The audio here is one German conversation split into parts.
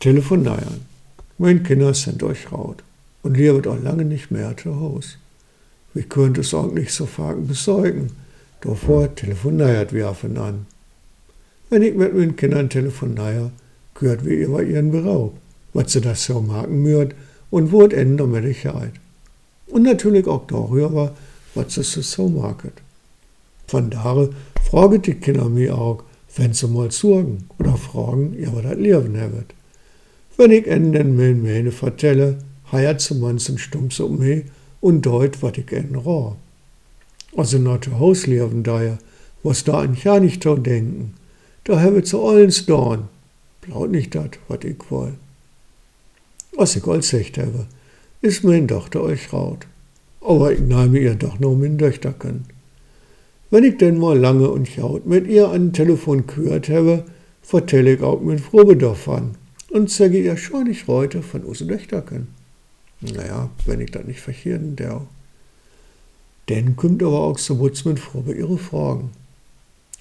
Telefonieren. Mein Kinder sind euch raut. Und ihr wird auch lange nicht mehr zu Hause. Wie könnt es auch nicht so fragen besorgen? Davor telefoniert wir an. Wenn ich mit meinen Kindern telefoniere, gehört wie immer ihren Beraub, was sie das so machen müht und wo es Ende mit Sicherheit. Und natürlich auch darüber, was sie so machen. Von daher fragen die Kinder mir auch, wenn sie mal sorgen oder fragen, ja, was das Leben haben. Wenn ich dann mein Meine vertelle, heiert sie manchen Stumms um mich und deut, was ich ihnen rah. Also noch zu Hause leben daher, was da an ja nicht zu denken. Da habe zu allens dorn. Blaut nicht dat, wat ich woll. Was ich all secht habe, ist mein Tochter euch raut. Aber ich nehme ihr doch noch min Töchterken. Wenn ich denn mal lange und jaut mit ihr an Telefon gehört habe, vertelle ich auch mit Probe davon und zeige ihr schon nicht heute von unseren Töchterken. Naja, wenn ich das nicht verhirden der. Dann kommt aber auch so mit Probe ihre Fragen.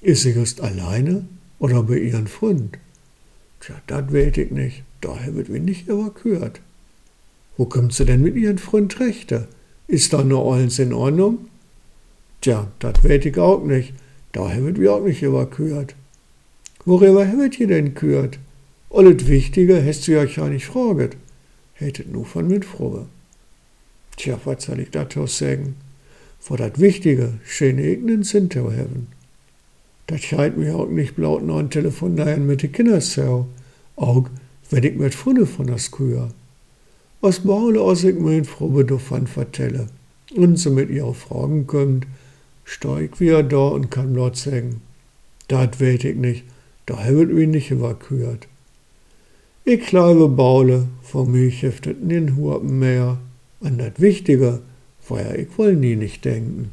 Ist sie just alleine oder bei ihren Freund? Tja, das weet ich nicht. Daher wird wir nicht evakuiert. Wo kommt sie denn mit ihren Freund rechte? Ist da nur alles in Ordnung? Tja, das weet ich auch nicht. Daher wird wir auch nicht evakuiert. Worüber habt ihr denn gehört? Alles Wichtige hast du ja nicht fraget. Hättet nur von mit Frage. Tja, was soll ich dazu sagen? Vor das Wichtige schöne ich Sinn zu haben. Das scheint mir auch nicht blaut noch ein Telefonieren mit den Kindern so. Auch wenn ich mit Funde von der Skühe. Was Maule aus ich mein Frobbe davon vertelle und so mit ihr Fragen kommt, steig wieder da und kann laut sagen, dat weet ich nicht, da wird mich nicht evakuiert. Ich kleibe Baule, vor mich heftet den Hupen mehr, an das Wichtige, vorher ich wohl nie nicht denken.